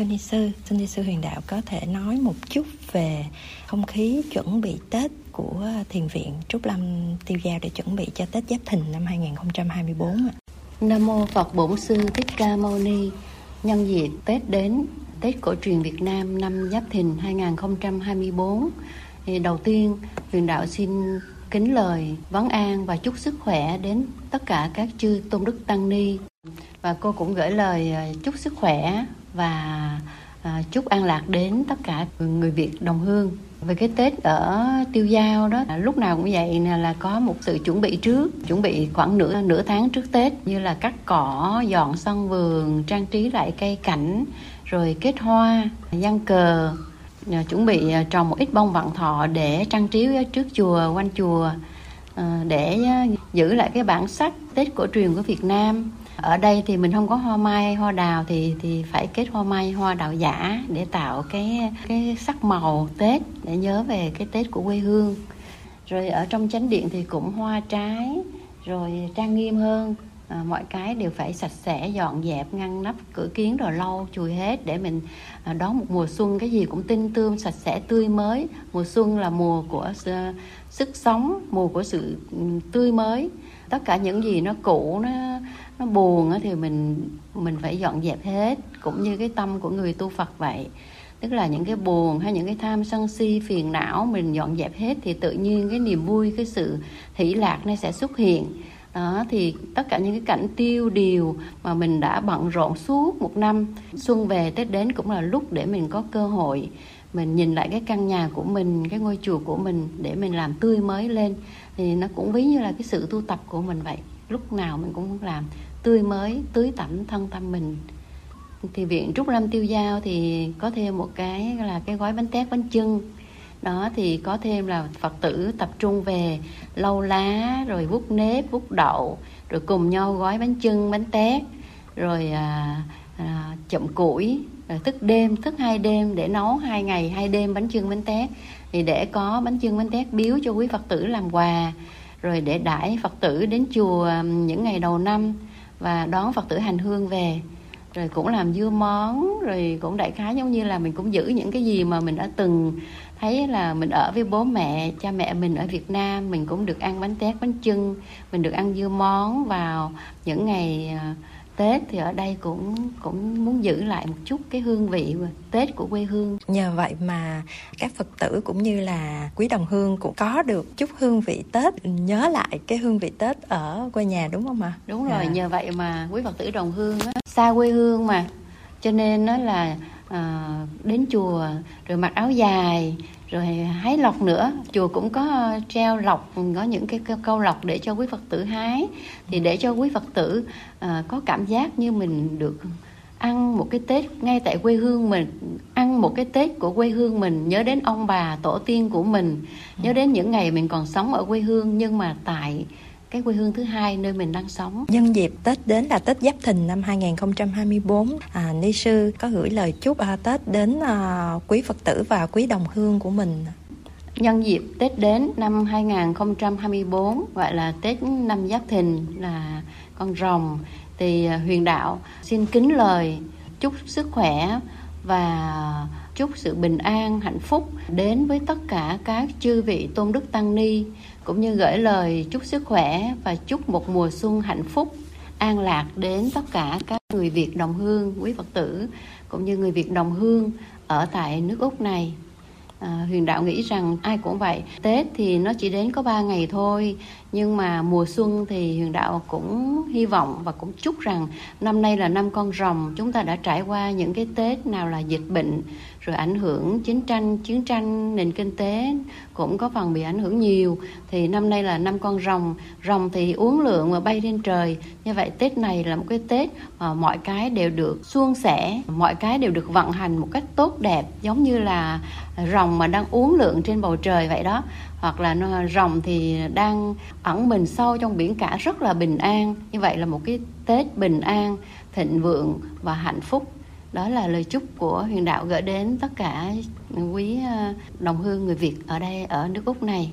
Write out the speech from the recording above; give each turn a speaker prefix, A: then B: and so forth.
A: thưa ni sư. Xin ni sư huyền đạo có thể nói một chút về không khí chuẩn bị tết của thiền viện trúc lâm tiêu giao để chuẩn bị cho tết giáp thìn năm 2024 ạ.
B: Nam mô Phật Bổn Sư Thích Ca Mâu Ni. Nhân dịp Tết đến, Tết cổ truyền Việt Nam năm Giáp Thìn 2024, thì đầu tiên Huyền đạo xin kính lời vấn an và chúc sức khỏe đến tất cả các chư tôn đức tăng ni. Và cô cũng gửi lời à, chúc sức khỏe và à, chúc an lạc đến tất cả người Việt đồng hương. Về cái Tết ở Tiêu Giao đó à, lúc nào cũng vậy là có một sự chuẩn bị trước chuẩn bị khoảng nửa nửa tháng trước Tết như là cắt cỏ dọn sân vườn trang trí lại cây cảnh rồi kết hoa giăng cờ à, chuẩn bị à, trồng một ít bông vạn thọ để trang trí trước chùa quanh chùa để giữ lại cái bản sắc Tết cổ truyền của Việt Nam ở đây thì mình không có hoa mai hay hoa đào thì thì phải kết hoa mai hoa đào giả để tạo cái cái sắc màu tết để nhớ về cái tết của quê hương. Rồi ở trong chánh điện thì cũng hoa trái rồi trang nghiêm hơn. À, mọi cái đều phải sạch sẽ dọn dẹp ngăn nắp cửa kiến rồi lau chùi hết để mình à, đón một mùa xuân cái gì cũng tinh tươm sạch sẽ tươi mới. Mùa xuân là mùa của uh, sức sống mùa của sự ừ, tươi mới. Tất cả những gì nó cũ nó nó buồn thì mình mình phải dọn dẹp hết, cũng như cái tâm của người tu Phật vậy. Tức là những cái buồn hay những cái tham sân si, phiền não mình dọn dẹp hết thì tự nhiên cái niềm vui, cái sự hỷ lạc nó sẽ xuất hiện. Đó, thì tất cả những cái cảnh tiêu điều mà mình đã bận rộn suốt một năm, xuân về, tết đến cũng là lúc để mình có cơ hội mình nhìn lại cái căn nhà của mình, cái ngôi chùa của mình để mình làm tươi mới lên. Thì nó cũng ví như là cái sự tu tập của mình vậy. Lúc nào mình cũng làm tươi mới tưới tẩm thân tâm mình. Thì viện trúc lâm tiêu giao thì có thêm một cái là cái gói bánh tét bánh chưng. Đó thì có thêm là phật tử tập trung về lau lá rồi vút nếp vút đậu rồi cùng nhau gói bánh chưng bánh tét rồi à, à, chậm củi rồi thức đêm thức hai đêm để nấu hai ngày hai đêm bánh chưng bánh tét. Thì để có bánh chưng bánh tét biếu cho quý phật tử làm quà rồi để đãi phật tử đến chùa những ngày đầu năm và đón phật tử hành hương về. Rồi cũng làm dưa món, rồi cũng đại khái giống như là mình cũng giữ những cái gì mà mình đã từng thấy là mình ở với bố mẹ, cha mẹ mình ở Việt Nam, mình cũng được ăn bánh tét, bánh chưng, mình được ăn dưa món vào những ngày à, Tết thì ở đây cũng cũng muốn giữ lại một chút cái hương vị Tết của quê hương.
A: Nhờ vậy mà các Phật tử cũng như là quý đồng hương cũng có được chút hương vị Tết, nhớ lại cái hương vị Tết ở quê nhà đúng không ạ?
B: Đúng rồi, à. nhờ vậy mà quý Phật tử đồng hương á, xa quê hương mà cho nên nó là à, đến chùa rồi mặc áo dài rồi hái lọc nữa. Chùa cũng có treo lọc có những cái câu lọc để cho quý phật tử hái. Thì để cho quý phật tử à, có cảm giác như mình được ăn một cái tết ngay tại quê hương mình ăn một cái tết của quê hương mình nhớ đến ông bà tổ tiên của mình nhớ đến những ngày mình còn sống ở quê hương. Nhưng mà tại cái quê hương thứ hai nơi mình đang sống.
A: Nhân dịp Tết đến là Tết Giáp Thìn năm 2024, à, Ni sư có gửi lời chúc à, Tết đến à, quý Phật tử và quý đồng hương của mình.
B: Nhân dịp Tết đến năm 2024 gọi là Tết năm Giáp Thìn là con rồng thì à, Huyền Đạo xin kính lời chúc sức khỏe và chúc sự bình an hạnh phúc đến với tất cả các chư vị tôn đức tăng ni cũng như gửi lời chúc sức khỏe và chúc một mùa xuân hạnh phúc an lạc đến tất cả các người Việt đồng hương quý Phật tử cũng như người Việt đồng hương ở tại nước Úc này. À, huyền đạo nghĩ rằng ai cũng vậy tết thì nó chỉ đến có 3 ngày thôi nhưng mà mùa xuân thì huyền đạo cũng hy vọng và cũng chúc rằng năm nay là năm con rồng. Chúng ta đã trải qua những cái tết nào là dịch bệnh, rồi ảnh hưởng chiến tranh chiến tranh, nền kinh tế cũng có phần bị ảnh hưởng nhiều. Thì năm nay là năm con rồng. Rồng thì uống lượng và bay lên trời. Như vậy tết này là một cái tết mà mọi cái đều được suôn sẻ, mọi cái đều được vận hành một cách tốt đẹp, giống như là rồng mà đang uống lượng trên bầu trời vậy đó hoặc là nó rồng thì đang ẩn mình sâu trong biển cả rất là bình an. Như vậy là một cái tết bình an, thịnh vượng và hạnh phúc. Đó là lời chúc của huyền đạo gửi đến tất cả quý à, đồng hương người việt ở đây, ở nước úc này.